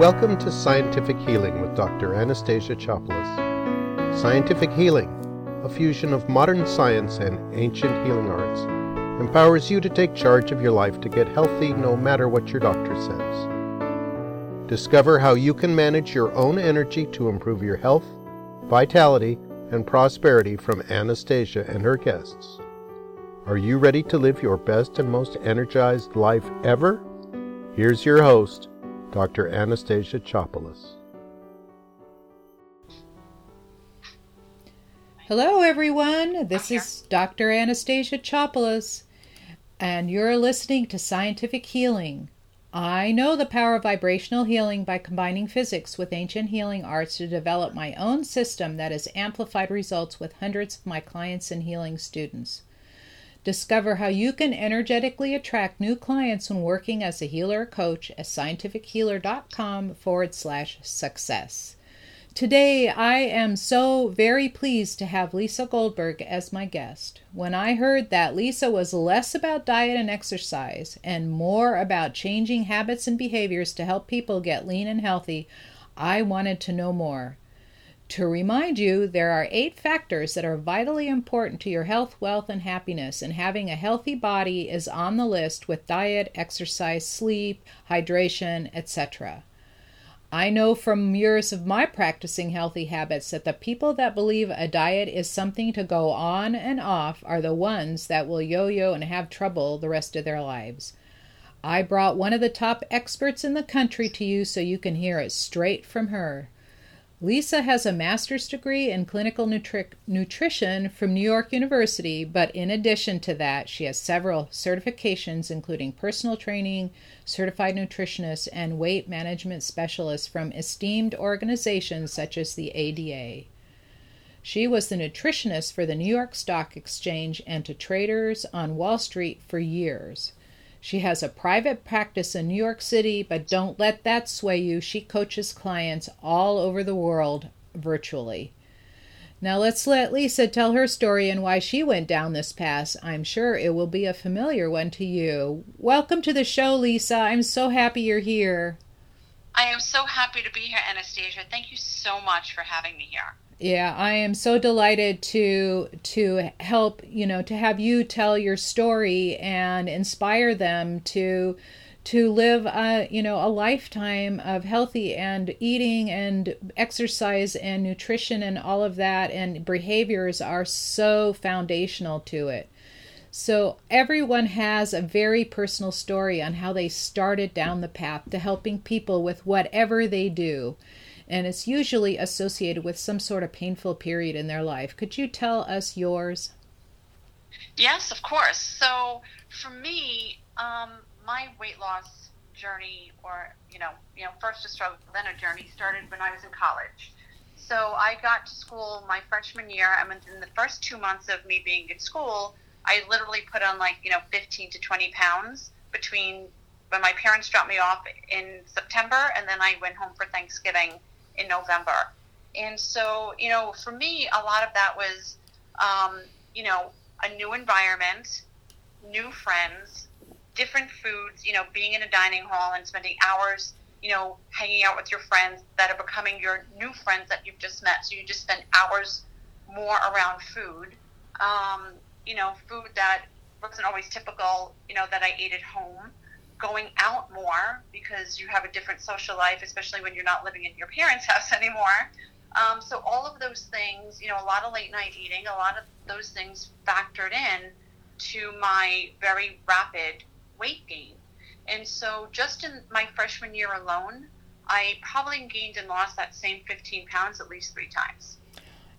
Welcome to Scientific Healing with Dr. Anastasia Chopelas. Scientific Healing, a fusion of modern science and ancient healing arts, empowers you to take charge of your life to get healthy no matter what your doctor says. Discover how you can manage your own energy to improve your health, vitality, and prosperity from Anastasia and her guests. Are you ready to live your best and most energized life ever? Here's your host, Dr. Anastasia Chopelas. Hello, everyone. This is Dr. Anastasia Chopelas, and you're listening to Scientific Healing. I know the power of vibrational healing by combining physics with ancient healing arts to develop my own system that has amplified results with hundreds of my clients and healing students. Discover how you can energetically attract new clients when working as a healer or coach at scientifichealer.com forward slash success. Today, I am so very pleased to have Lisa Goldberg as my guest. When I heard that Lisa was less about diet and exercise and more about changing habits and behaviors to help people get lean and healthy, I wanted to know more. To remind you, there are eight factors that are vitally important to your health, wealth, and happiness, and having a healthy body is on the list with diet, exercise, sleep, hydration, etc. I know from years of my practicing healthy habits that the people that believe a diet is something to go on and off are the ones that will yo yo and have trouble the rest of their lives. I brought one of the top experts in the country to you so you can hear it straight from her. Lisa has a master's degree in clinical nutri- nutrition from New York University, but in addition to that, she has several certifications, including personal training, certified nutritionist, and weight management specialist from esteemed organizations such as the ADA. She was the nutritionist for the New York Stock Exchange and to traders on Wall Street for years. She has a private practice in New York City, but don't let that sway you. She coaches clients all over the world virtually. Now let's let Lisa tell her story and why she went down this path. I'm sure it will be a familiar one to you. Welcome to the show, Lisa. I'm so happy you're here. I am so happy to be here, Anastasia. Thank you so much for having me here. Yeah, I am so delighted to to help, you know, to have you tell your story and inspire them to to live a, you know, a lifetime of healthy and eating and exercise and nutrition and all of that and behaviors are so foundational to it. So everyone has a very personal story on how they started down the path to helping people with whatever they do and it's usually associated with some sort of painful period in their life. Could you tell us yours? Yes, of course. So for me, um, my weight loss journey, or you know, you know, first a struggle, then a journey, started when I was in college. So I got to school my freshman year, and within the first two months of me being in school, I literally put on like you know 15 to 20 pounds between when my parents dropped me off in September, and then I went home for Thanksgiving in November. And so, you know, for me, a lot of that was, um, you know, a new environment, new friends, different foods, you know, being in a dining hall and spending hours, you know, hanging out with your friends that are becoming your new friends that you've just met. So you just spend hours more around food. Um, you know, food that wasn't always typical, you know, that I ate at home going out more because you have a different social life, especially when you're not living in your parents' house anymore. Um, so all of those things, you know, a lot of late night eating, a lot of those things factored in to my very rapid weight gain. And so just in my freshman year alone, I probably gained and lost that same 15 pounds at least three times.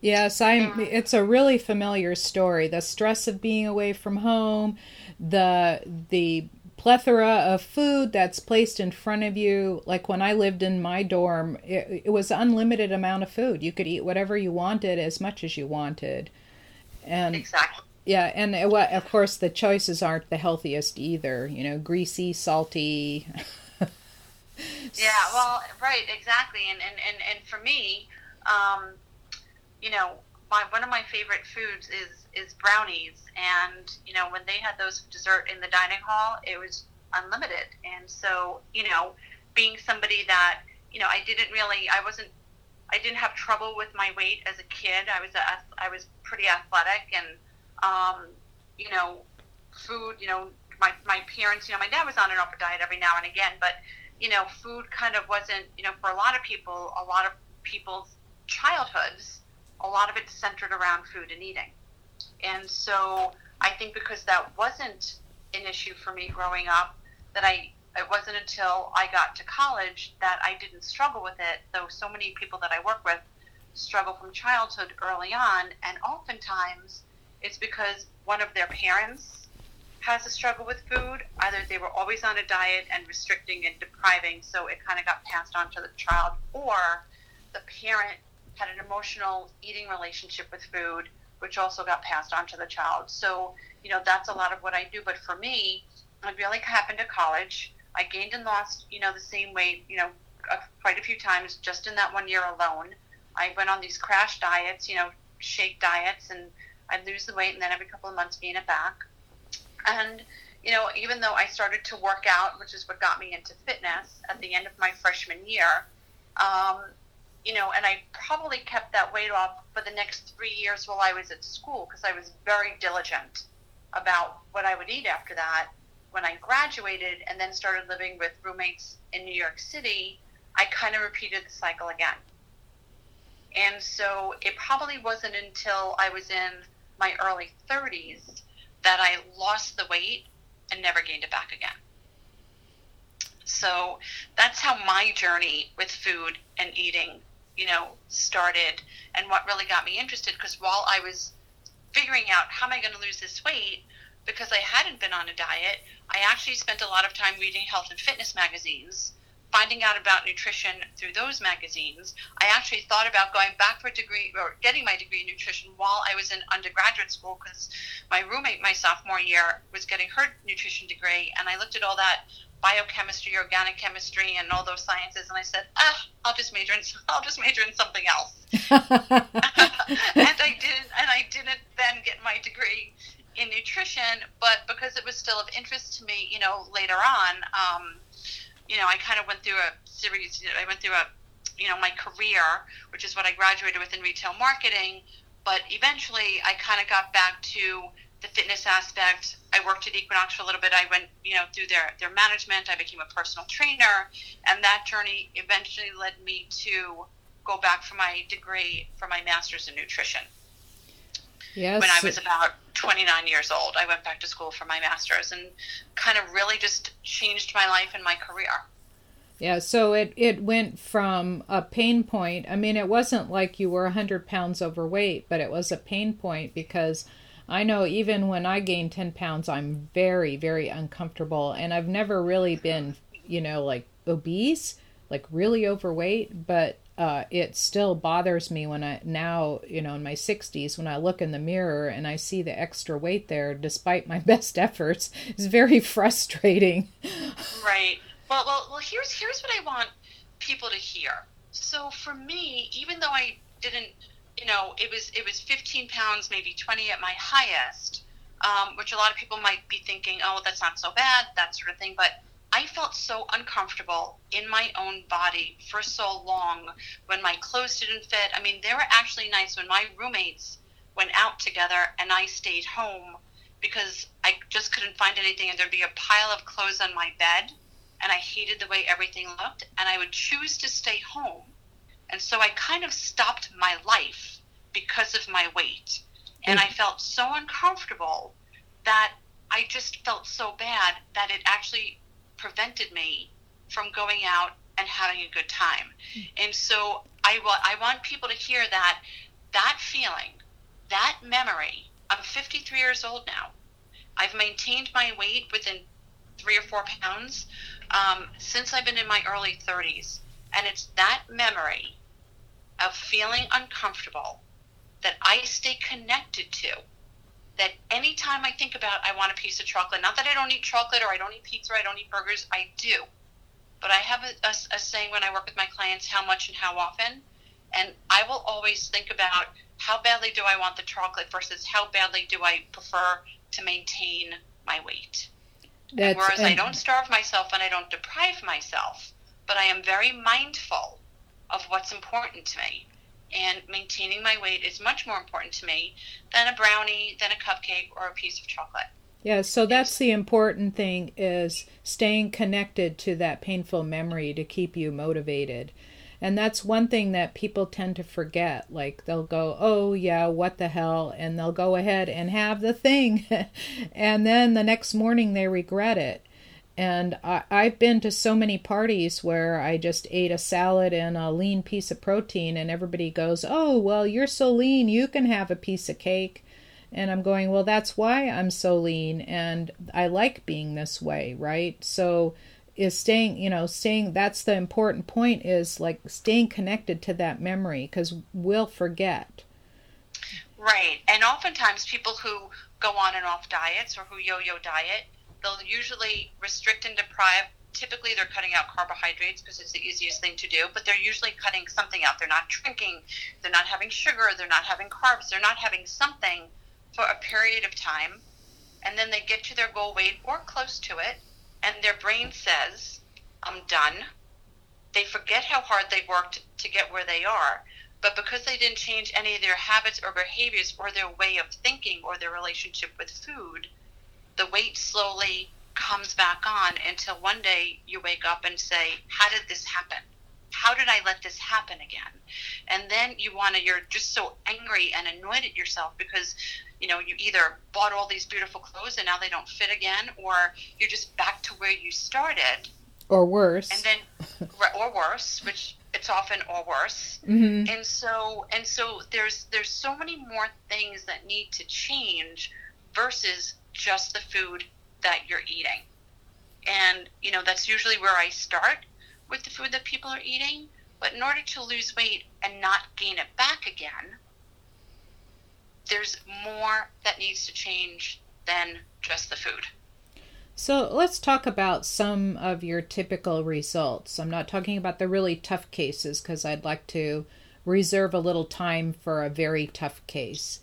Yes, I'm it's a really familiar story. The stress of being away from home, the the plethora of food that's placed in front of you. Like when I lived in my dorm, it, it was unlimited amount of food. You could eat whatever you wanted as much as you wanted. And exactly. Yeah, and it, of course the choices aren't the healthiest either. You know, greasy, salty. yeah, well, right, exactly. And and and, and for me, um, you know, my one of my favorite foods is is brownies, and you know when they had those dessert in the dining hall, it was unlimited. And so you know, being somebody that you know, I didn't really, I wasn't, I didn't have trouble with my weight as a kid. I was, a, I was pretty athletic and, um, you know, food, you know, my, my parents, you know, my dad was on an upper diet every now and again, but, you know, food kind of wasn't, you know, for a lot of people, a lot of people's childhoods, a lot of it's centered around food and eating. And so I think because that wasn't an issue for me growing up, that I it wasn't until I got to college that I didn't struggle with it, though so many people that I work with struggle from childhood early on, and oftentimes it's because one of their parents has a struggle with food. Either they were always on a diet and restricting and depriving, so it kind of got passed on to the child, or the parent had an emotional eating relationship with food, which also got passed on to the child. So, you know, that's a lot of what I do. But for me, it really happened at college. I gained and lost, you know, the same weight, you know, quite a few times just in that one year alone. I went on these crash diets, you know, shake diets, and I'd lose the weight and then every couple of months gain it back. And, you know, even though I started to work out, which is what got me into fitness at the end of my freshman year, um, you know, and I probably kept that weight off for the next three years while I was at school because I was very diligent about what I would eat after that. When I graduated and then started living with roommates in New York City, I kind of repeated the cycle again. And so it probably wasn't until I was in my early 30s that I lost the weight and never gained it back again. So that's how my journey with food and eating you know, started and what really got me interested because while I was figuring out how am I going to lose this weight, because I hadn't been on a diet, I actually spent a lot of time reading health and fitness magazines, finding out about nutrition through those magazines. I actually thought about going back for a degree or getting my degree in nutrition while I was in undergraduate school because my roommate my sophomore year was getting her nutrition degree, and I looked at all that biochemistry, organic chemistry, and all those sciences. And I said, ah, I'll just major in, I'll just major in something else. and I didn't, and I didn't then get my degree in nutrition, but because it was still of interest to me, you know, later on, um, you know, I kind of went through a series. I went through a, you know, my career, which is what I graduated with in retail marketing. But eventually, I kind of got back to the fitness aspect. I worked at Equinox for a little bit. I went, you know, through their their management. I became a personal trainer, and that journey eventually led me to go back for my degree for my master's in nutrition. Yes. When I was about 29 years old, I went back to school for my master's and kind of really just changed my life and my career. Yeah, so it, it went from a pain point. I mean, it wasn't like you were 100 pounds overweight, but it was a pain point because I know even when I gain 10 pounds, I'm very, very uncomfortable. And I've never really been, you know, like obese, like really overweight, but uh, it still bothers me when I now, you know, in my 60s, when I look in the mirror and I see the extra weight there, despite my best efforts, it's very frustrating. Right. Well, well, well. Here's here's what I want people to hear. So for me, even though I didn't you know, it was it was 15 pounds, maybe 20 at my highest, um, which a lot of people might be thinking, oh, that's not so bad, that sort of thing. But I felt so uncomfortable in my own body for so long when my clothes didn't fit. I mean, they were actually nice when my roommates went out together and I stayed home because I just couldn't find anything and there'd be a pile of clothes on my bed and I hated the way everything looked and I would choose to stay home and so I kind of stopped my life because of my weight. And I felt so uncomfortable that I just felt so bad that it actually prevented me from going out and having a good time. And so I, I want people to hear that that feeling, that memory. I'm 53 years old now. I've maintained my weight within three or four pounds um, since I've been in my early 30s. And it's that memory of feeling uncomfortable that I stay connected to. That anytime I think about I want a piece of chocolate, not that I don't eat chocolate or I don't eat pizza or I don't eat burgers, I do. But I have a, a, a saying when I work with my clients how much and how often. And I will always think about how badly do I want the chocolate versus how badly do I prefer to maintain my weight. That's, whereas and, I don't starve myself and I don't deprive myself, but I am very mindful of what's important to me. And maintaining my weight is much more important to me than a brownie, than a cupcake, or a piece of chocolate. Yeah, so that's the important thing is staying connected to that painful memory to keep you motivated. And that's one thing that people tend to forget. Like they'll go, oh, yeah, what the hell? And they'll go ahead and have the thing. and then the next morning they regret it. And I, I've been to so many parties where I just ate a salad and a lean piece of protein, and everybody goes, Oh, well, you're so lean, you can have a piece of cake. And I'm going, Well, that's why I'm so lean, and I like being this way, right? So, is staying, you know, staying, that's the important point is like staying connected to that memory because we'll forget. Right. And oftentimes people who go on and off diets or who yo yo diet, They'll usually restrict and deprive. Typically, they're cutting out carbohydrates because it's the easiest thing to do, but they're usually cutting something out. They're not drinking, they're not having sugar, they're not having carbs, they're not having something for a period of time. And then they get to their goal weight or close to it, and their brain says, I'm done. They forget how hard they worked to get where they are. But because they didn't change any of their habits or behaviors or their way of thinking or their relationship with food, the weight slowly comes back on until one day you wake up and say, How did this happen? How did I let this happen again? And then you want to, you're just so angry and annoyed at yourself because, you know, you either bought all these beautiful clothes and now they don't fit again, or you're just back to where you started. Or worse. And then, or worse, which it's often or worse. Mm-hmm. And so, and so there's, there's so many more things that need to change versus just the food that you're eating. And, you know, that's usually where I start with the food that people are eating. But in order to lose weight and not gain it back again, there's more that needs to change than just the food. So let's talk about some of your typical results. I'm not talking about the really tough cases because I'd like to reserve a little time for a very tough case.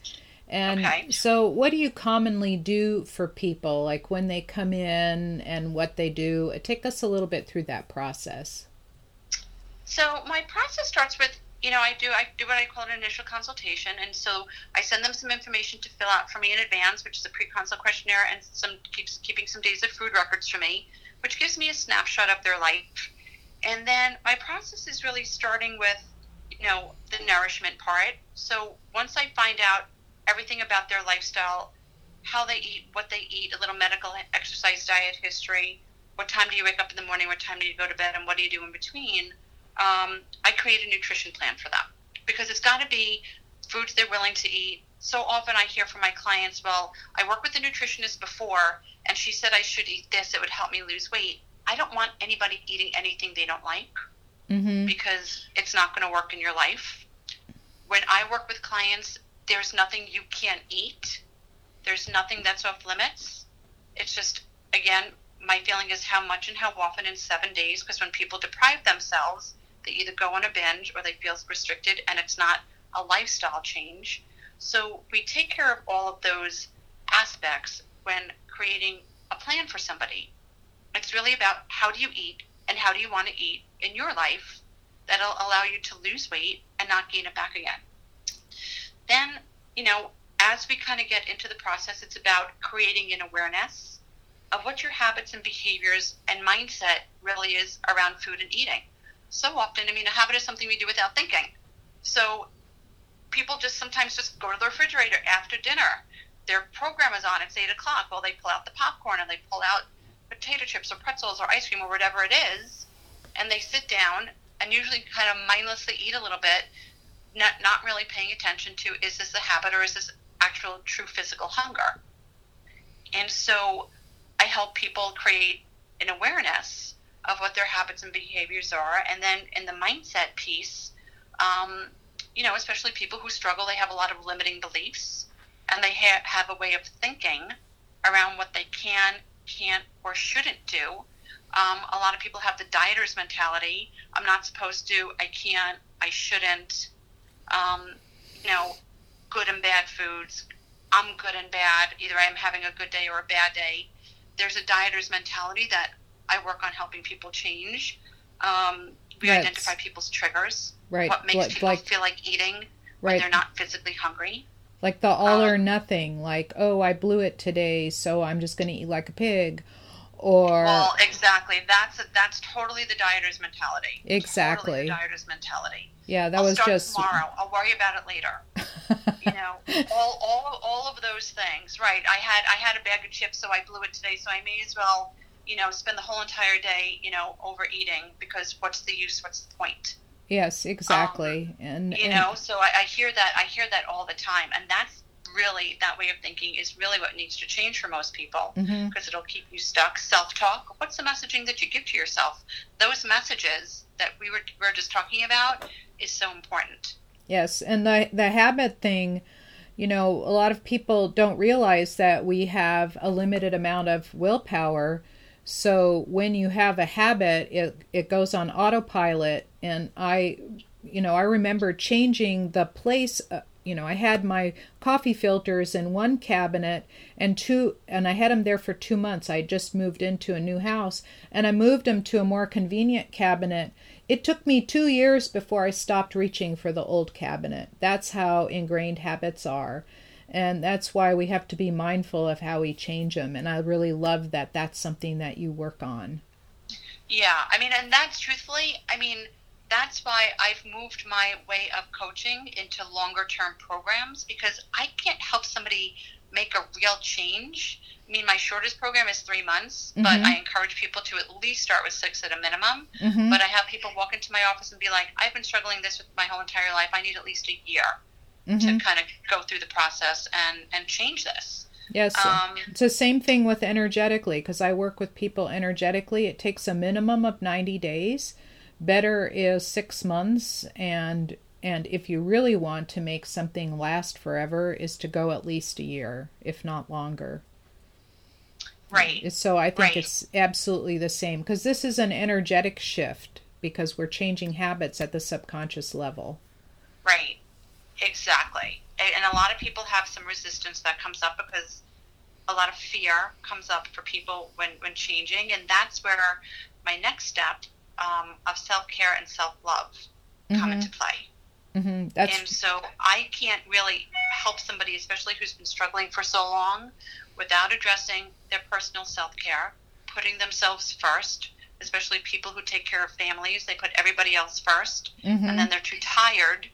And okay. so, what do you commonly do for people, like when they come in and what they do? Uh, take us a little bit through that process. So, my process starts with you know, I do I do what I call an initial consultation, and so I send them some information to fill out for me in advance, which is a pre-consult questionnaire and some keeps keeping some days of food records for me, which gives me a snapshot of their life. And then my process is really starting with, you know, the nourishment part. So once I find out everything about their lifestyle, how they eat, what they eat, a little medical exercise diet history, what time do you wake up in the morning, what time do you go to bed, and what do you do in between. Um, I create a nutrition plan for them because it's got to be foods they're willing to eat. So often I hear from my clients, well, I worked with a nutritionist before, and she said I should eat this, it would help me lose weight. I don't want anybody eating anything they don't like mm-hmm. because it's not going to work in your life. When I work with clients, there's nothing you can't eat. There's nothing that's off limits. It's just, again, my feeling is how much and how often in seven days, because when people deprive themselves, they either go on a binge or they feel restricted, and it's not a lifestyle change. So we take care of all of those aspects when creating a plan for somebody. It's really about how do you eat and how do you want to eat in your life that'll allow you to lose weight and not gain it back again then, you know, as we kind of get into the process, it's about creating an awareness of what your habits and behaviors and mindset really is around food and eating. So often, I mean, a habit is something we do without thinking. So people just sometimes just go to the refrigerator after dinner. Their program is on, it's 8 o'clock. Well, they pull out the popcorn and they pull out potato chips or pretzels or ice cream or whatever it is, and they sit down and usually kind of mindlessly eat a little bit not, not really paying attention to is this a habit or is this actual true physical hunger? And so I help people create an awareness of what their habits and behaviors are. And then in the mindset piece, um, you know, especially people who struggle, they have a lot of limiting beliefs and they ha- have a way of thinking around what they can, can't, or shouldn't do. Um, a lot of people have the dieter's mentality. I'm not supposed to, I can't, I shouldn't um, you know, good and bad foods. I'm good and bad. Either I'm having a good day or a bad day. There's a dieter's mentality that I work on helping people change. Um, we identify people's triggers. Right. What makes like, people like feel like eating when they're not physically hungry. Like the all or Um, nothing, like, oh, I blew it today, so I'm just going to eat like a pig. Or, Well, exactly. That's that's totally the dieter's mentality. Exactly. Totally the dieter's mentality. Yeah, that I'll was start just. tomorrow. I'll worry about it later. You know, all, all all of those things. Right. I had I had a bag of chips, so I blew it today. So I may as well, you know, spend the whole entire day, you know, overeating because what's the use? What's the point? yes, exactly. and, Um, You and- know. So I, I hear that. I hear that all the time, and that's really that way of thinking is really what needs to change for most people Mhm. because it'll keep you stuck. Self talk. What's the messaging that you give to yourself? Those messages that we were, we were just talking about is so important. Yes, and the the habit thing, you know, a lot of people don't realize that we have a limited amount of willpower. So when you have a habit, it it goes on autopilot and I you know, I remember changing the place uh, you know, I had my coffee filters in one cabinet and two and I had them there for 2 months. I just moved into a new house and I moved them to a more convenient cabinet it took me two years before I stopped reaching for the old cabinet. That's how ingrained habits are. And that's why we have to be mindful of how we change them. And I really love that that's something that you work on. Yeah, I mean, and that's truthfully, I mean, that's why I've moved my way of coaching into longer term programs because I can't help somebody make a real change. I mean, my shortest program is three months, but Mhm. I encourage people to at least start with six at a minimum. Mm-hmm. But I have people walk into my office and be like, I've been struggling this with my whole entire life. I need at least a year hmm to kind of go through the process and, and change this. Yes. Um, it's the same thing with energetically because I work with people energetically. It takes a minimum of 90 days. Better is six months. And and if you really want to make something last forever, is to go at least a year, if not longer. right. So I think Right. it's absolutely the same because this is an energetic shift because we're changing habits at the subconscious level. Right. Exactly. And a lot of people have some resistance that comes up because a lot of fear comes up for people when, when changing. And that's where my next step um, of self care and self love come Mhm. into play. hmm That's and so I can't really help somebody, especially who's been struggling for so long, without addressing their personal self care, putting themselves first. Especially people who take care of families, they put everybody else 1st mhm. and then they're too tired.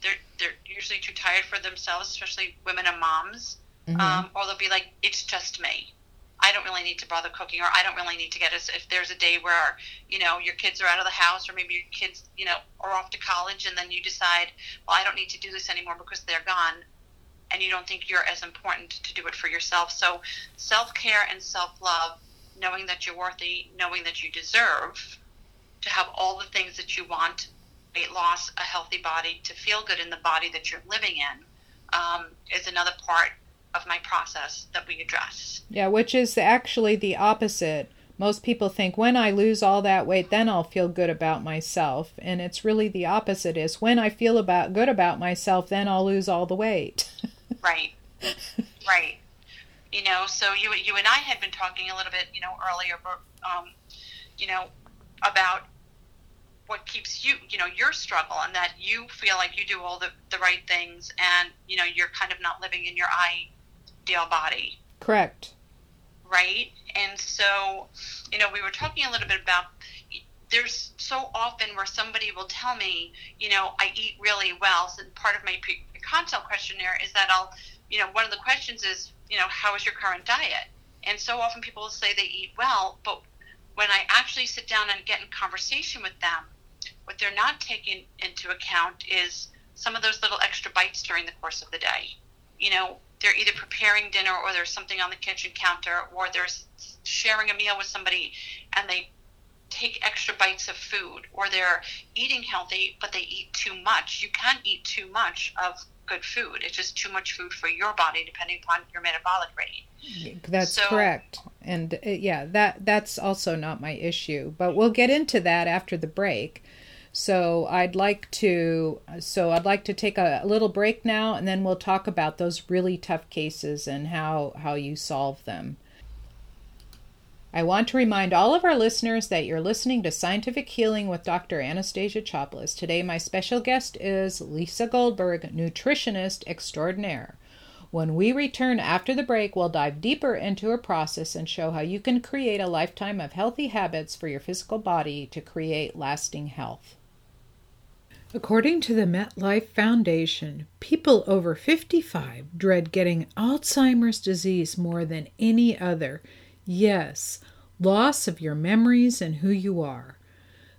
They're they're usually too tired for themselves, especially women and moms. Mhm. Um, or they'll be like, "It's just me. I don't really need to bother cooking, or I don't really need to get us." If there's a day where you know your kids are out of the house, or maybe your kids you know are off to college, and then you decide, "Well, I don't need to do this anymore because they're gone," and you don't think you're as important to do it for yourself. So, self care and self love, knowing that you're worthy, knowing that you deserve to have all the things that you want weight loss, a healthy body, to feel good in the body that you're living in, um, is another part of my process that we address. yeah, which is actually the opposite. Most people think when I lose all that weight, then I'll feel good about myself, and it's really the opposite. Is when I feel about good about myself, then I'll lose all the weight. Right. right. You know, so you you and I had been talking a little bit, you know, earlier, but, um, you know, about what keeps you, you know, your struggle, and that you feel like you do all the the right things, and you know, you're kind of not living in your ideal body. Correct. right? And so, you know, we were talking a little bit about there's so often where somebody will tell me, you know, I eat really well. So part of my pre consult questionnaire is that I'll, you know, one of the questions is, you know, how is your current diet? And so often people will say they eat well, but when I actually sit down and get in conversation with them, what they're not taking into account is some of those little extra bites during the course of the day. You know, they're either preparing dinner or there's something on the kitchen counter or they're sharing a meal with somebody and they take extra bites of food or they're eating healthy but they eat too much. You can't eat too much of good food. It's just too much food for your body depending upon your metabolic rate. That's So- correct. And uh, yeah, that that's also not my issue, but we'll get into that after the break. So I'd like to so I'd like to take a little break now and then we'll talk about those really tough cases and how how you solve them. I want to remind all of our listeners that you're listening to Scientific Healing with Dr. Anastasia Chopelas. Today, my special guest is Lisa Goldberg, nutritionist extraordinaire. When we return after the break, we'll dive deeper into her process and show how you can create a lifetime of healthy habits for your physical body to create lasting health. According to the MetLife Foundation, people over 55 dread getting Alzheimer's disease more than any other. Yes, loss of your memories and who you are.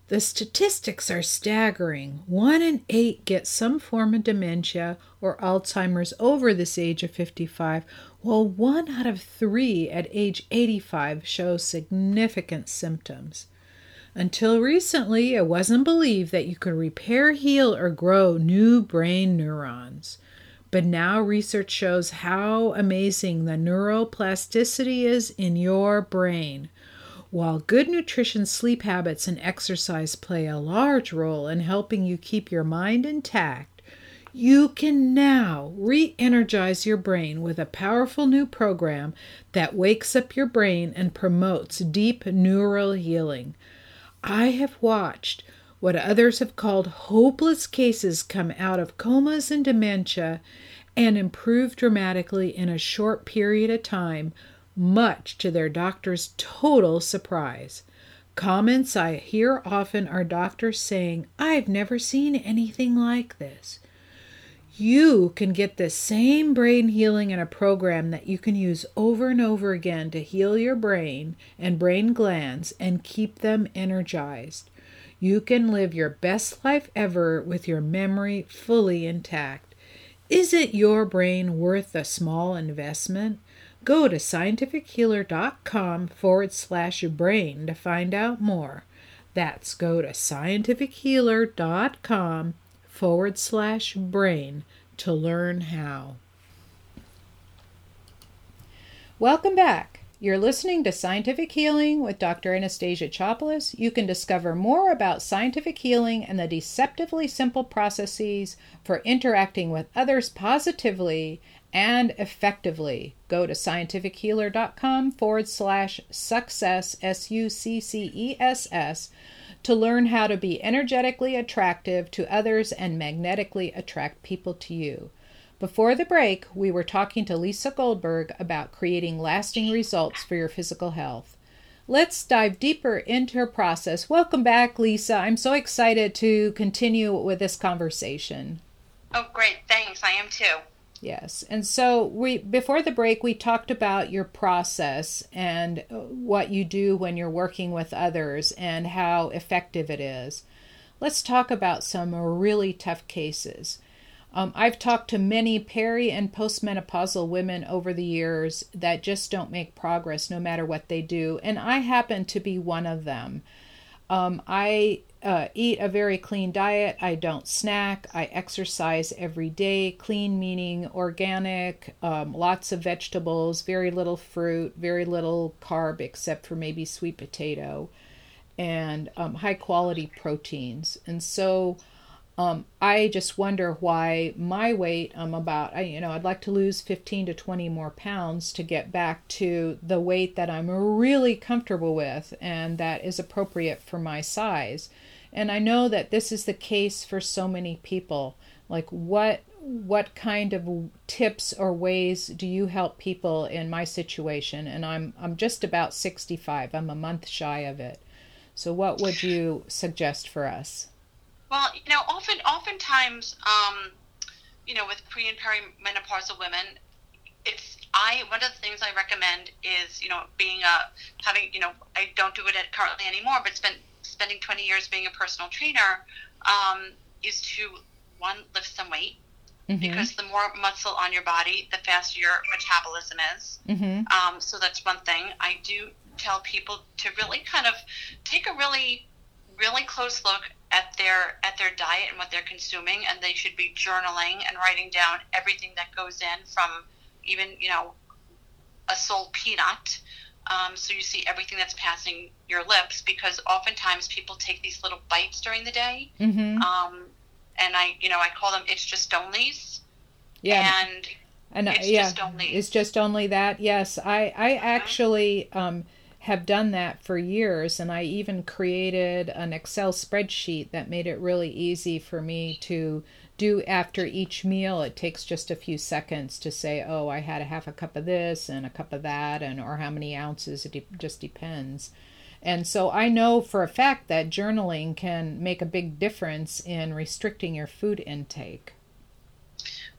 The statistics are staggering. One in eight get some form of dementia or Alzheimer's over this age of 55, while one out of three at age 85 shows significant symptoms. Until recently, it wasn't believed that you could repair, heal, or grow new brain neurons. But now research shows how amazing the neuroplasticity is in your brain. While good nutrition, sleep habits, and exercise play a large role in helping you keep your mind intact, you can now re energize your brain with a powerful new program that wakes up your brain and promotes deep neural healing. I have watched what others have called hopeless cases come out of comas and dementia and improve dramatically in a short period of time, much to their doctor's total surprise. Comments I hear often are doctors saying, I've never seen anything like this. You can get the same brain healing in a program that you can use over and over again to heal your brain and brain glands and keep them energized. You can live your best life ever with your memory fully intact. Is it your brain worth a small investment? Go to scientifichealer.com forward slash brain to find out more. That's go to scientifichealer.com forward slash brain to learn how. Welcome back. You're listening to Scientific Healing with Dr. Anastasia Chopelas. You can discover more about scientific healing and the deceptively simple processes for interacting with others positively and effectively. Go to scientifichealer.com forward slash success, S U C C E S S, to learn how to be energetically attractive to others and magnetically attract people to you. Before the break, we were talking to Lisa Goldberg about creating lasting results for your physical health. Let's dive deeper into her process. Welcome back, Lisa. I'm so excited to continue with this conversation. Oh, great. Thanks. I am too. Yes. And so we before the break we talked about your process and what you do when you're working with others and how effective it is. Let's talk about some really tough cases. Um, I've talked to many peri and postmenopausal women over the years that just don't make progress no matter what they do, and I happen to be one of them. Um, I uh, eat a very clean diet. I don't snack. I exercise every day. Clean meaning organic, um, lots of vegetables, very little fruit, very little carb except for maybe sweet potato, and um, high quality proteins. And so um, I just wonder why my weight, I'm about, I, you know, I'd like to lose 15 to 20 more pounds to get back to the weight that I'm really comfortable with and that is appropriate for my size. And I know that this is the case for so many people. Like, what what kind of tips or ways do you help people in my situation? And I'm I'm just about 65. I'm a month shy of it. So, what would you suggest for us? Well, you know, often, oftentimes, um, you know, with pre and perimenopausal women, it's I one of the things I recommend is you know being a having you know I don't do it at, currently anymore, but spend spending 20 years being a personal trainer um, is to one lift some weight mm-hmm. because the more muscle on your body, the faster your metabolism is. Mm-hmm. Um, so that's one thing. I do tell people to really kind of take a really really close look at their at their diet and what they're consuming, and they should be journaling and writing down everything that goes in from even you know a sole peanut. Um, so you see everything that's passing your lips because oftentimes people take these little bites during the day, mm-hmm. um, and I you know I call them it's just onlys. Yeah. And and it's yeah, just only. It's just only that. Yes, I I mm-hmm. actually um, have done that for years, and I even created an Excel spreadsheet that made it really easy for me to do after each meal. It takes just a few seconds to say, "Oh, I had a half a cup of this and a cup of that," and or how many ounces. It de- just depends. And so I know for a fact that journaling can make a big difference in restricting your food intake.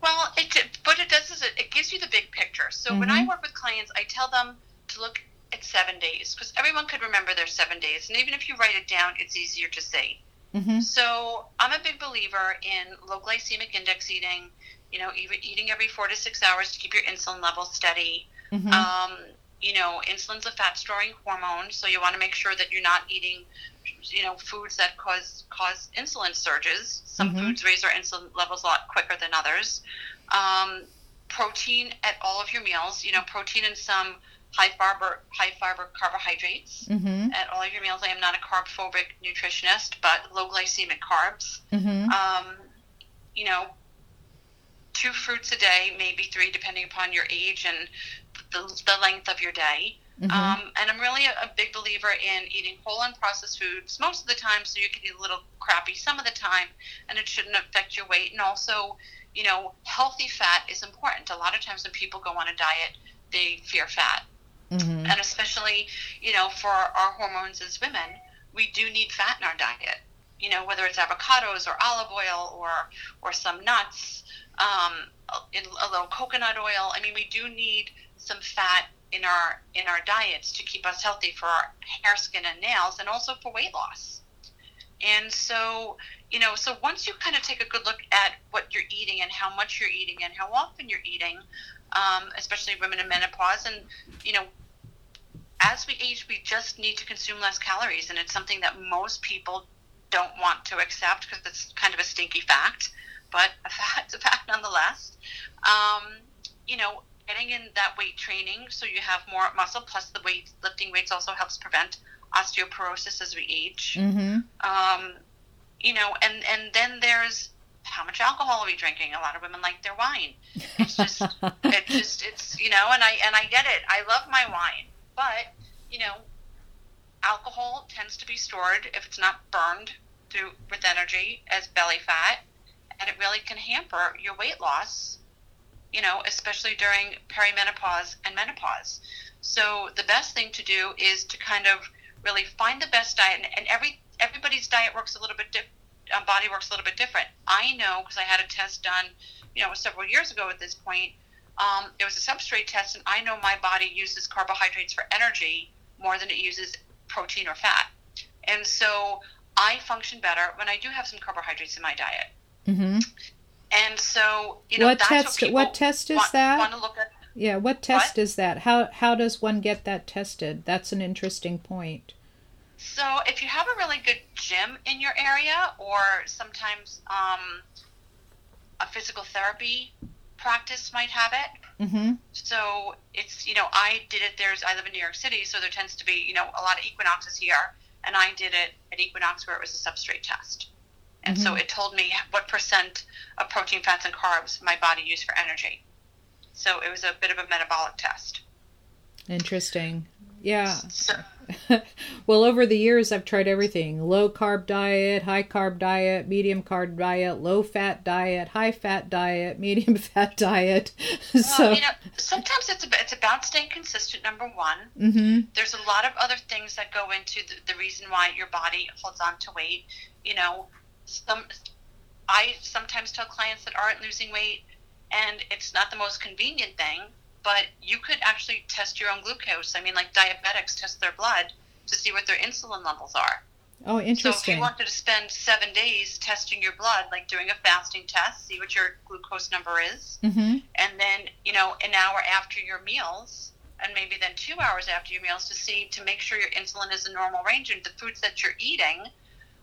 Well, it, what it does is it, it gives you the big picture. So mm-hmm. when I mm-hmm. work with clients, I tell them to look at seven days because everyone could remember their seven days. And even if you write it down, it's easier to say. Mm-hmm. So I'm a big believer in low glycemic index eating, you know, eating every four to six hours to keep your insulin level steady. Mm-hmm. Um, you know, insulin's a fat storing hormone, so you want to make sure that you're not eating, you know, foods that cause cause insulin surges. Some mm-hmm. foods raise our insulin levels a lot quicker than others. Um, protein at all of your meals. You know, protein in some high fiber high fiber carbohydrates mm-hmm. at all of your meals. I am not a carb phobic nutritionist, but low glycemic carbs. Mm-hmm. Um, you know, two fruits a day, maybe three, depending upon your age and the, the length of your day. Mm-hmm. Um, and I'm really a, a, big believer in eating whole unprocessed foods most of the time, so you can eat a little crappy some of the time, and it shouldn't affect your weight. And also, you know, healthy fat is important. A lot of times when people go on a diet, they fear fat, mm-hmm. and especially, you know, for our hormones as women, we do need fat in our diet. You know, whether it's avocados or olive oil or or some nuts, um, a, a little coconut oil. I mean, we do need some fat in our in our diets to keep us healthy for our hair, skin, and nails, and also for weight loss. And so, you know, so once you kind of take a good look at what you're eating and how much you're eating and how often you're eating, um, especially women in menopause, and you know, as we age, we just need to consume less calories, and it's something that most people don't want to accept because it's kind of a stinky fact, but a fact, a fact nonetheless. Um, you know, getting in that weight training so you have more muscle. Plus, the weight lifting weights also helps prevent osteoporosis as we age. Mm-hmm. Um, you know, and and then there's how much alcohol are we drinking? A lot of women like their wine. It's just, it just, it's you know, and I and I get it. I love my wine, but you know, alcohol tends to be stored if it's not burned through with energy as belly fat, and it really can hamper your weight loss you know, especially during perimenopause and menopause. So the best thing to do is to kind of really find the best diet, and, and every everybody's diet works a little bit different. Uh, body works a little bit different. I know because I had a test done, you know, several years ago at this point. Um, it was a substrate test, and I know my body uses carbohydrates for energy more than it uses protein or fat. And so I function better when I do have some carbohydrates in my diet. Mm-hmm. And so, you know, what test? What, what, test is want, that? Want to look at. Yeah, what test what? is that? How how does one get that tested? That's an interesting point. So, if you have a really good gym in your area, or sometimes um, a physical therapy practice might have it. Mm-hmm. So it's you know I did it. There's I live in New York City, so there tends to be you know a lot of equinoxes here, and I did it at Equinox where it was a substrate test. And mm-hmm. so it told me what percent of protein, fats, and carbs my body used for energy. So it was a bit of a metabolic test. Interesting. Yeah. So, well, over the years, I've tried everything low carb diet, high carb diet, medium carb diet, low fat diet, high fat diet, medium fat diet. Well, so, you know, sometimes it's, it's about staying consistent, number one. Mm-hmm. There's a lot of other things that go into the, the reason why your body holds on to weight. You know, some I sometimes tell clients that aren't losing weight, and it's not the most convenient thing, but you could actually test your own glucose. I mean, like diabetics test their blood to see what their insulin levels are. Oh, interesting. So if you wanted to spend seven days testing your blood, like doing a fasting test, see what your glucose number is, mm-hmm. and then you know an hour after your meals, and maybe then two hours after your meals to see to make sure your insulin is in normal range and the foods that you're eating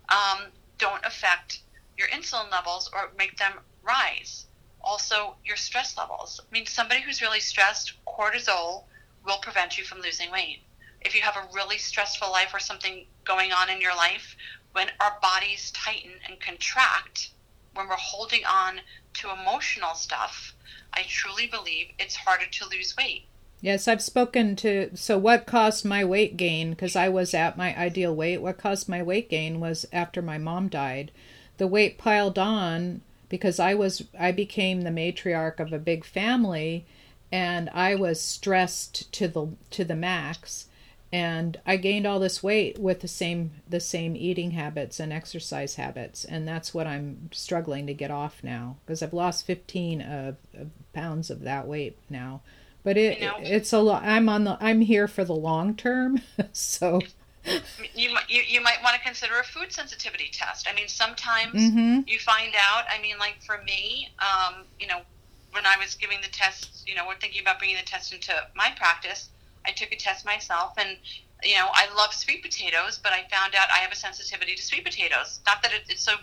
um, don't affect your insulin levels or make them rise. Also, your stress levels. I mean, somebody who's really stressed, cortisol will prevent you from losing weight. If you have a really stressful life or something going on in your life, when our bodies tighten and contract, when we're holding on to emotional stuff, I truly believe it's harder to lose weight. Yes, I've spoken to. So, what caused my weight gain? Because I was at my ideal weight. What caused my weight gain was after my mom died. The weight piled on because I was. I became the matriarch of a big family, and I was stressed to the to the max, and I gained all this weight with the same the same eating habits and exercise habits, and that's what I'm struggling to get off now because I've lost 15 uh, pounds of that weight now. But it you know, it's a lot i'm on the i'm here for the long term. So you, you, you might want to consider a food sensitivity test. I mean sometimes mm-hmm. you find out i mean like for me um, you know when i was giving the tests you know we're thinking about bringing the test into my practice i took a test myself and you know i love sweet potatoes but i found out i have a sensitivity to sweet potatoes. Not that it, it's so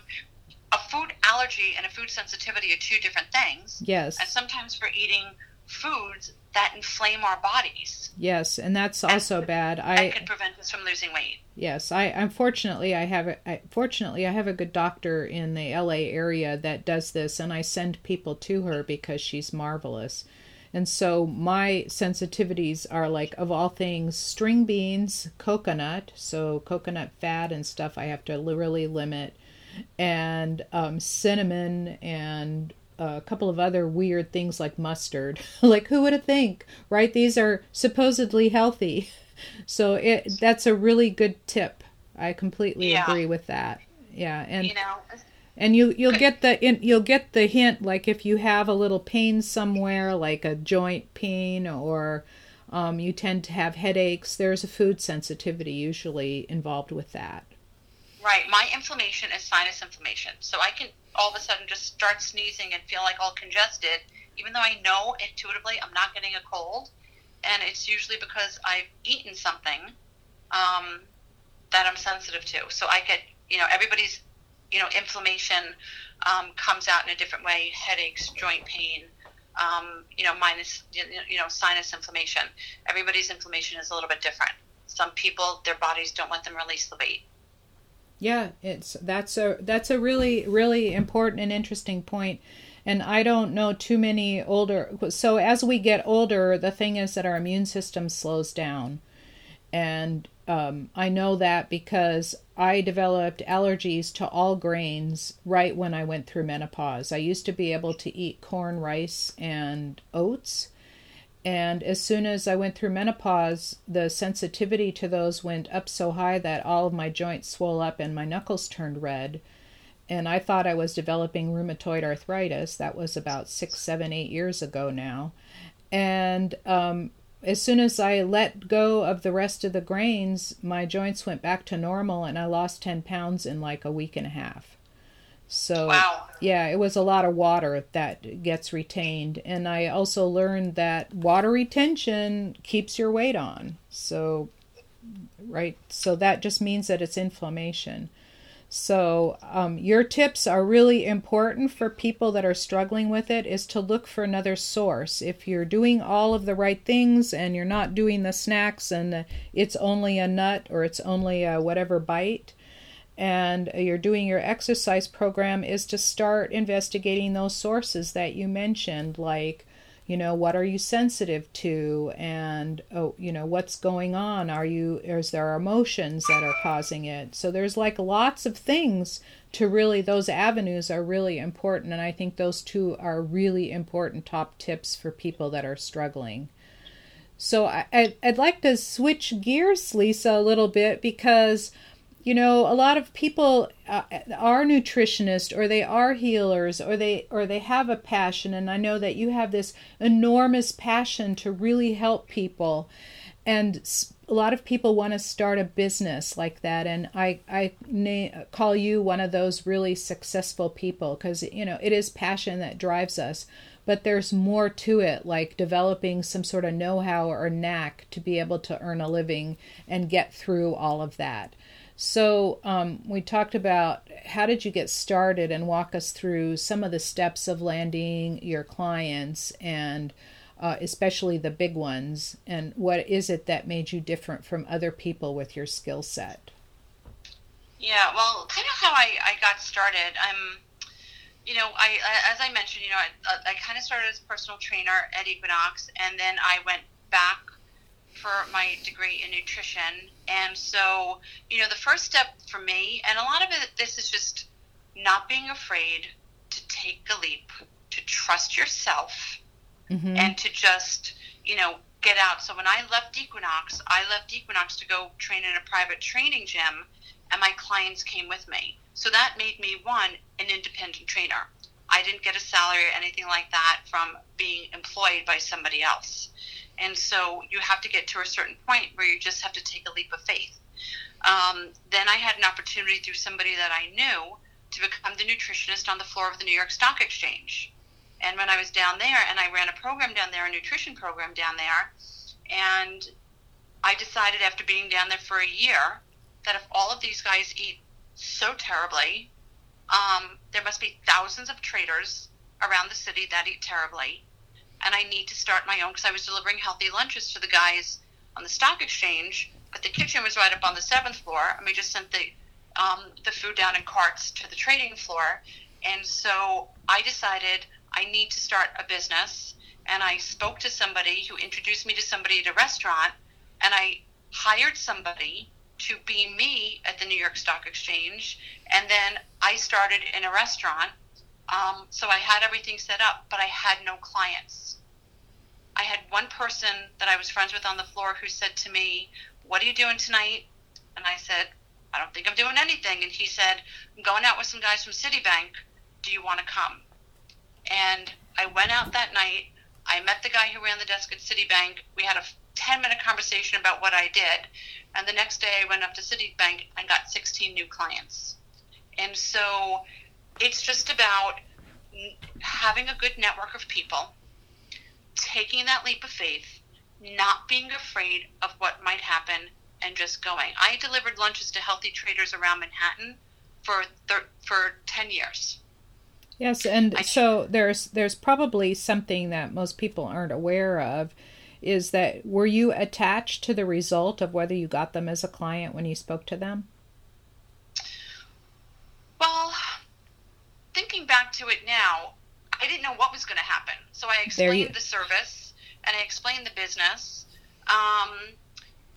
a food allergy and a food sensitivity are two different things. Yes. And sometimes for eating foods that inflame our bodies. Yes, and that's also and, bad. I could prevent us from losing weight. Yes, I unfortunately I have a, I, fortunately I have a good doctor in the LA area that does this and I send people to her because she's marvelous. And so my sensitivities are like of all things string beans, coconut, so coconut fat and stuff I have to really limit and um, cinnamon and a couple of other weird things like mustard. like who would have think, right? These are supposedly healthy. So it that's a really good tip. I completely yeah. agree with that. Yeah, and you know, and you you'll get the you'll get the hint like if you have a little pain somewhere like a joint pain or um, you tend to have headaches there's a food sensitivity usually involved with that right my inflammation is sinus inflammation so i can all of a sudden just start sneezing and feel like all congested, even though I know intuitively I'm not getting a cold. And it's usually because I've eaten something um, that I'm sensitive to. So I get, you know, everybody's, you know, inflammation um, comes out in a different way headaches, joint pain. Um, you know, minus, you know, sinus inflammation. Everybody's inflammation is a little bit different. Some people, their bodies don't let them release the weight. Yeah, it's that's a that's a really really important and interesting point. And I don't know too many older so as we get older, the thing is that our immune system slows down. And um, I know that because I developed allergies to all grains right when I went through menopause. I used to be able to eat corn, rice, and oats, and as soon as I went through menopause, the sensitivity to those went up so high that all of my joints swelled up and my knuckles turned red. And I thought I was developing rheumatoid arthritis. That was about six, seven, eight years ago now. And um, as soon as I let go of the rest of the grains, my joints went back to normal and I lost 10 pounds in like a week and a half. So wow. yeah, it was a lot of water that gets retained, and I also learned that water retention keeps your weight on. So right, so that just means that it's inflammation. So um, your tips are really important for people that are struggling with it. Is to look for another source. If you're doing all of the right things and you're not doing the snacks and it's only a nut or it's only a whatever bite and you're doing your exercise program is to start investigating those sources that you mentioned like you know what are you sensitive to? And oh you know what's going on? Are you is there emotions that are causing it? So there's like lots of things to really those avenues are really important and i think those two are really important top tips for people that are struggling. So I, I'd, I'd like to switch gears lisa a little bit because you know a lot of people uh, are nutritionists or they are healers or they or they have a passion. And i know that you have this enormous passion to really help people. And a lot of people want to start a business like that. And i i na- call you one of those really successful people because you know it is passion that drives us. But there's more to it like developing some sort of know-how or knack to be able to earn a living and get through all of that so um, we talked about how did you get started and walk us through some of the steps of landing your clients and uh, especially the big ones and what is it that made you different from other people with your skill set? Yeah well kind of how I, I got started. I'm you know i as i mentioned you know i, I kind of started as a personal trainer at equinox and then i went back for my degree in nutrition. And so, you know, the first step for me, and a lot of it, this is just not being afraid to take a leap, to trust yourself, mm-hmm. and to just, you know, get out. So when I left Equinox, I left Equinox to go train in a private training gym, and my clients came with me. So that made me one an independent trainer. I didn't get a salary or anything like that from being employed by somebody else. And so you have to get to a certain point where you just have to take a leap of faith. Um, then I had an opportunity through somebody that I knew to become the nutritionist on the floor of the New York Stock Exchange. And when I was down there, and I ran a program down there, a nutrition program down there, and I decided after being down there for a year that if all of these guys eat so terribly, um, there must be thousands of traders around the city that eat terribly. And I need to start my own because I was delivering healthy lunches to the guys on the stock exchange, but the kitchen was right up on the seventh floor, and we just sent the um, the food down in carts to the trading floor. And so I decided I need to start a business. And I spoke to somebody who introduced me to somebody at a restaurant, and I hired somebody to be me at the New York Stock Exchange. And then I started in a restaurant. Um, so I had everything set up, but I had no clients. I had one person that I was friends with on the floor who said to me, What are you doing tonight? And I said, I don't think I'm doing anything. And he said, I'm going out with some guys from Citibank. Do you want to come? And I went out that night. I met the guy who ran the desk at Citibank. We had a 10 minute conversation about what I did. And the next day I went up to Citibank and got 16 new clients. And so it's just about having a good network of people, taking that leap of faith, not being afraid of what might happen, and just going. I delivered lunches to healthy traders around Manhattan for thir- for 10 years. Yes, and I, so there's there's probably something that most people aren't aware of is that were you attached to the result of whether you got them as a client when you spoke to them? Well, thinking back to it now, I didn't know what was going to happen. So I explained you... the service and I explained the business. Um,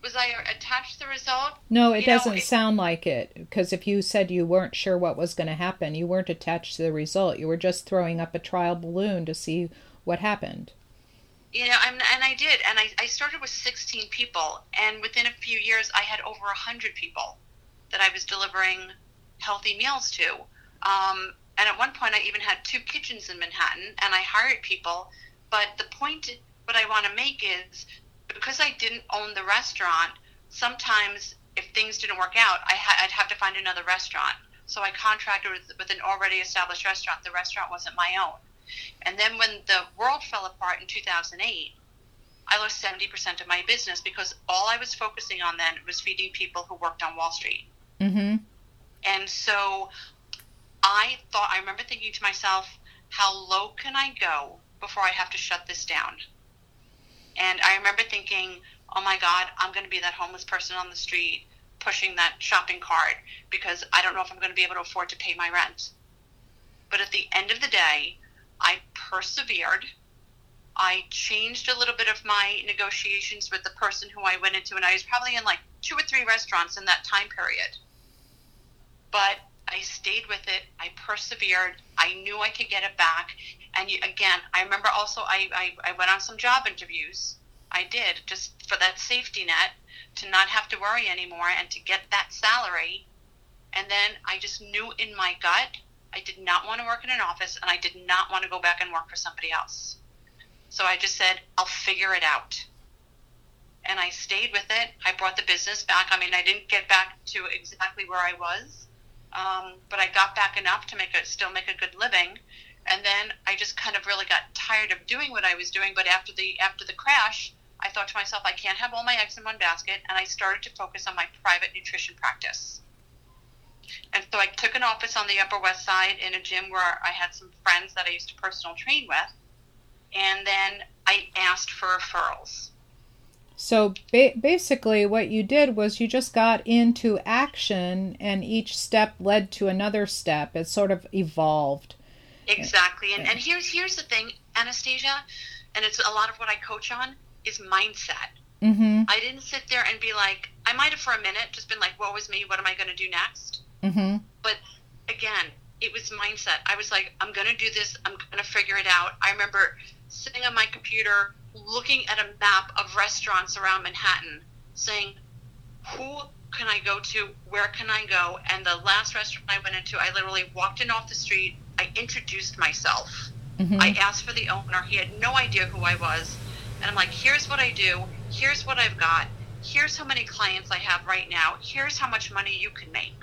was I attached to the result? No, it you doesn't know, it... sound like it. Because if you said you weren't sure what was going to happen, you weren't attached to the result. You were just throwing up a trial balloon to see what happened you know I'm, and i did and I, I started with 16 people and within a few years i had over 100 people that i was delivering healthy meals to um, and at one point i even had two kitchens in manhattan and i hired people but the point what i want to make is because i didn't own the restaurant sometimes if things didn't work out I ha- i'd have to find another restaurant so i contracted with, with an already established restaurant the restaurant wasn't my own and then when the world fell apart in 2008, I lost 70% of my business because all I was focusing on then was feeding people who worked on Wall Street. Mm-hmm. And so I thought, I remember thinking to myself, how low can I go before I have to shut this down? And I remember thinking, oh my God, I'm going to be that homeless person on the street pushing that shopping cart because I don't know if I'm going to be able to afford to pay my rent. But at the end of the day, I persevered. I changed a little bit of my negotiations with the person who I went into, and I was probably in like two or three restaurants in that time period. But I stayed with it. I persevered. I knew I could get it back. And you, again, I remember also I, I, I went on some job interviews. I did just for that safety net to not have to worry anymore and to get that salary. And then I just knew in my gut I did not want to work in an office and I did not want to go back and work for somebody else. So I just said, I'll figure it out. And I stayed with it. I brought the business back. I mean, I didn't get back to exactly where I was, um, but I got back enough to make it still make a good living. And then I just kind of really got tired of doing what I was doing. But after the after the crash, I thought to myself, I can't have all my eggs in one basket, and I started to focus on my private nutrition practice. And so I took an office on the Upper West Side in a gym where I had some friends that I used to personal train with. And then I asked for referrals. So ba- basically, what you did was you just got into action, and each step led to another step. It sort of evolved. Exactly. And, and here's here's the thing, Anastasia, and it's a lot of what I coach on. is mindset. Mm-hmm. I didn't sit there and be like, I might have for a minute just been like, "What was me? What am I going to do next?" Mm-hmm. But again, it was mindset. I was like, I'm going to do this. I'm going to figure it out. I remember sitting on my computer looking at a map of restaurants around Manhattan saying, who can I go to? Where can I go? And the last restaurant I went into, I literally walked in off the street. I introduced myself. Mm-hmm. I asked for the owner. He had no idea who I was. And I'm like, here's what I do. Here's what I've got. Here's how many clients I have right now. Here's how much money you can make.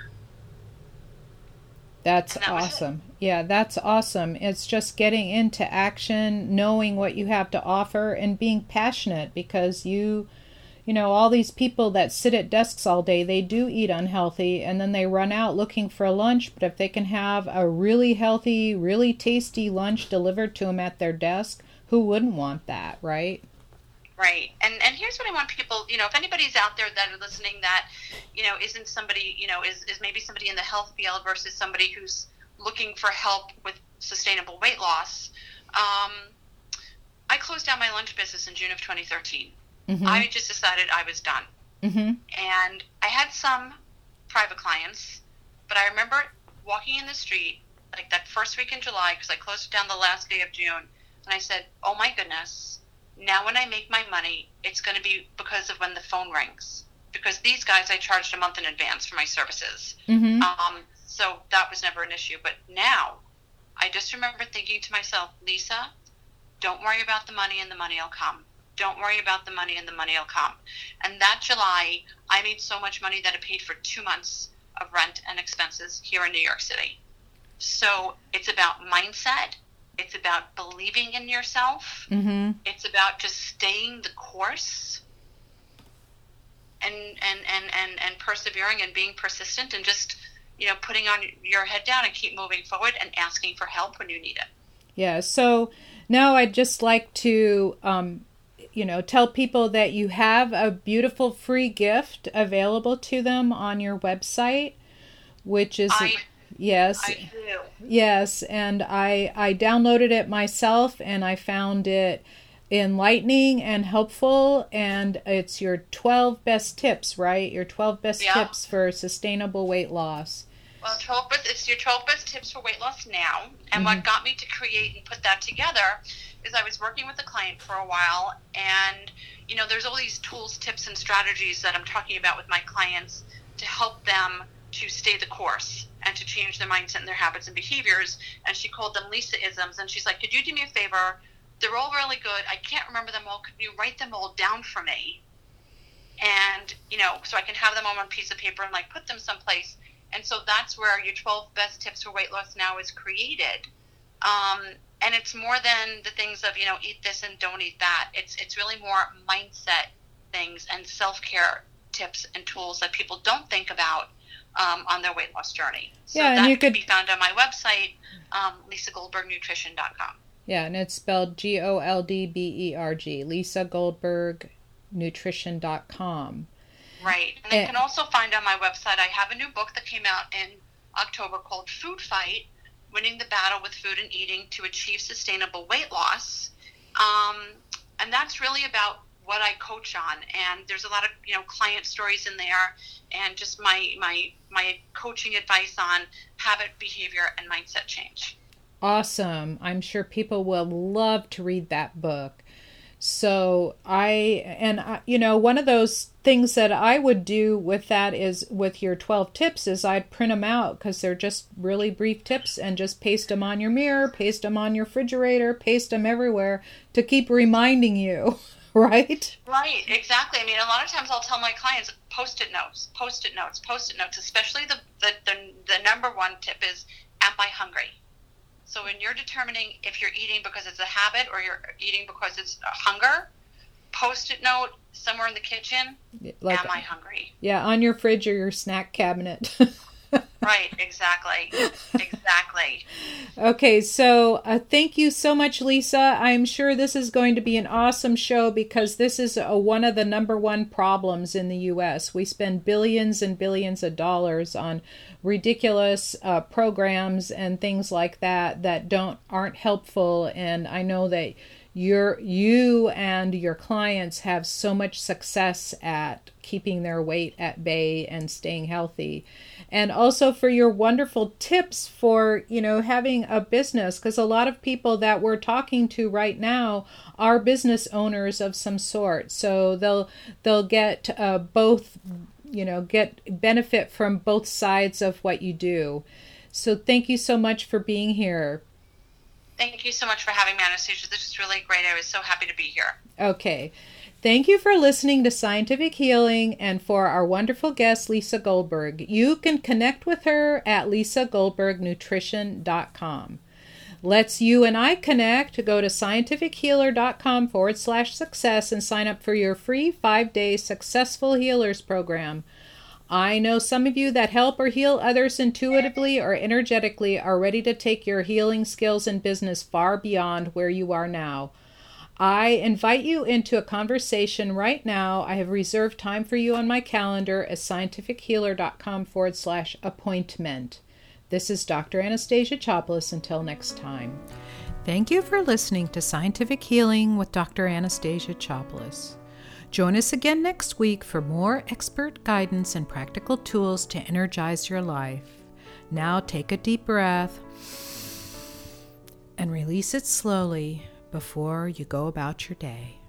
That's that awesome. Yeah, that's awesome. It's just getting into action, knowing what you have to offer, and being passionate because you, you know, all these people that sit at desks all day, they do eat unhealthy and then they run out looking for a lunch. But if they can have a really healthy, really tasty lunch delivered to them at their desk, who wouldn't want that, right? Right. And and here's what I want people, you know, if anybody's out there that are listening that, you know, isn't somebody, you know, is, is maybe somebody in the health field versus somebody who's looking for help with sustainable weight loss. Um, I closed down my lunch business in June of 2013. Mm-hmm. I just decided I was done. mm-hmm. And I had some private clients, but I remember walking in the street like that first week in July because I closed down the last day of June, and I said, "Oh my goodness, now when I make my money, it's going to be because of when the phone rings." Because these guys, I charged a month in advance for my services, Mm-hmm. um, so that was never an issue. But now, I just remember thinking to myself, Lisa, don't worry about the money, and the money will come. Don't worry about the money, and the money will come. And that July, I made so much money that it paid for two months of rent and expenses here in New York City. So it's about mindset. It's about believing in yourself. Mm-hmm. It's about just staying the course and and, and, and, and persevering and being persistent and just, you know, putting on your head down and keep moving forward and asking for help when you need it. Yeah. So now I'd just like to, um, you know, tell people that you have a beautiful free gift available to them on your website, which is I yes, I do. yes, and I I downloaded it myself and I found it enlightening and helpful and it's your 12 best tips right your 12 best Yeah. tips for sustainable weight loss Well, 12 best, it's your 12 best tips for weight loss now. And what mm-hmm. got me to create and put that together is I was working with a client for a while, and you know, there's all these tools, tips, and strategies that I'm talking about with my clients to help them to stay the course and to change their mindset and their habits and behaviors. And she called them Lisa isms, and she's like, "Could you do me a favor? They're all really good. I can't remember them all. Could you write them all down for me?" and you know so i can have them on one piece of paper and like put them someplace and so that's where your 12 best tips for weight loss now is created um, and it's more than the things of you know eat this and don't eat that it's it's really more mindset things and self-care tips and tools that people don't think about um, on their weight loss journey so Yeah, and that you can could- be found on my website um, lisagoldbergnutrition.com Yeah, and it's spelled G O L D B E R G. Lisa Goldberg Nutrition.com. Right. And they Eh. can also find on my website, I have a new book that came out in October called Food Fight Winning the Battle with Food and Eating to Achieve Sustainable Weight Loss. Um, and that's really about what I coach on. And there's a lot of, you know, client stories in there and just my, my, my coaching advice on habit, behavior, and mindset change. Awesome. I'm sure people will love to read that book. So I and I, you know one of those things that I would do with that is with your 12 tips is I'd print them out cuz they're just really brief tips and just paste them on your mirror, paste them on your refrigerator, paste them everywhere to keep reminding you, right? Right, exactly. I mean, a lot of times I'll tell my clients post-it notes, post-it notes, post-it notes. Especially the the, the the number one tip is, am I hungry? So when you're determining if you're eating because it's a habit or you're eating because it's hunger, post-it note somewhere in the kitchen. Like am I hungry? yeah, on your fridge or your snack cabinet. Right, exactly, exactly. Okay, so uh, thank you so much, Lisa. I'm sure this is going to be an awesome show because this is uh one of the number one problems in the U.S. We spend billions and billions of dollars on ridiculous uh, programs and things like that that don't aren't helpful. And I know that your you and your clients have so much success at keeping their weight at bay and staying healthy. And also for your wonderful tips for you know having a business because a lot of people that we're talking to right now are business owners of some sort. So they'll they'll get uh, both you know get benefit from both sides of what you do. So thank you so much for being here Thank you so much for having me, Anastasia. This is really great. I was so happy to be here. Okay. Thank you for listening to Scientific Healing and for our wonderful guest, Lisa Goldberg. You can connect with her at lisagoldbergnutrition.com. Let's you and I connect. Go to scientifichealer.com forward slash success and sign up for your free five day successful healers program. I know some of you that help or heal others intuitively or energetically are ready to take your healing skills and business far beyond where you are now. I invite you into a conversation right now. I have reserved time for you on my calendar at scientifichealer.com forward slash appointment. This is Dr. Anastasia Chopelas. Until next time. Thank you for listening to Scientific Healing with Dr. Anastasia Chopelas. Join us again next week for more expert guidance and practical tools to energize your life. Now take a deep breath and release it slowly before you go about your day.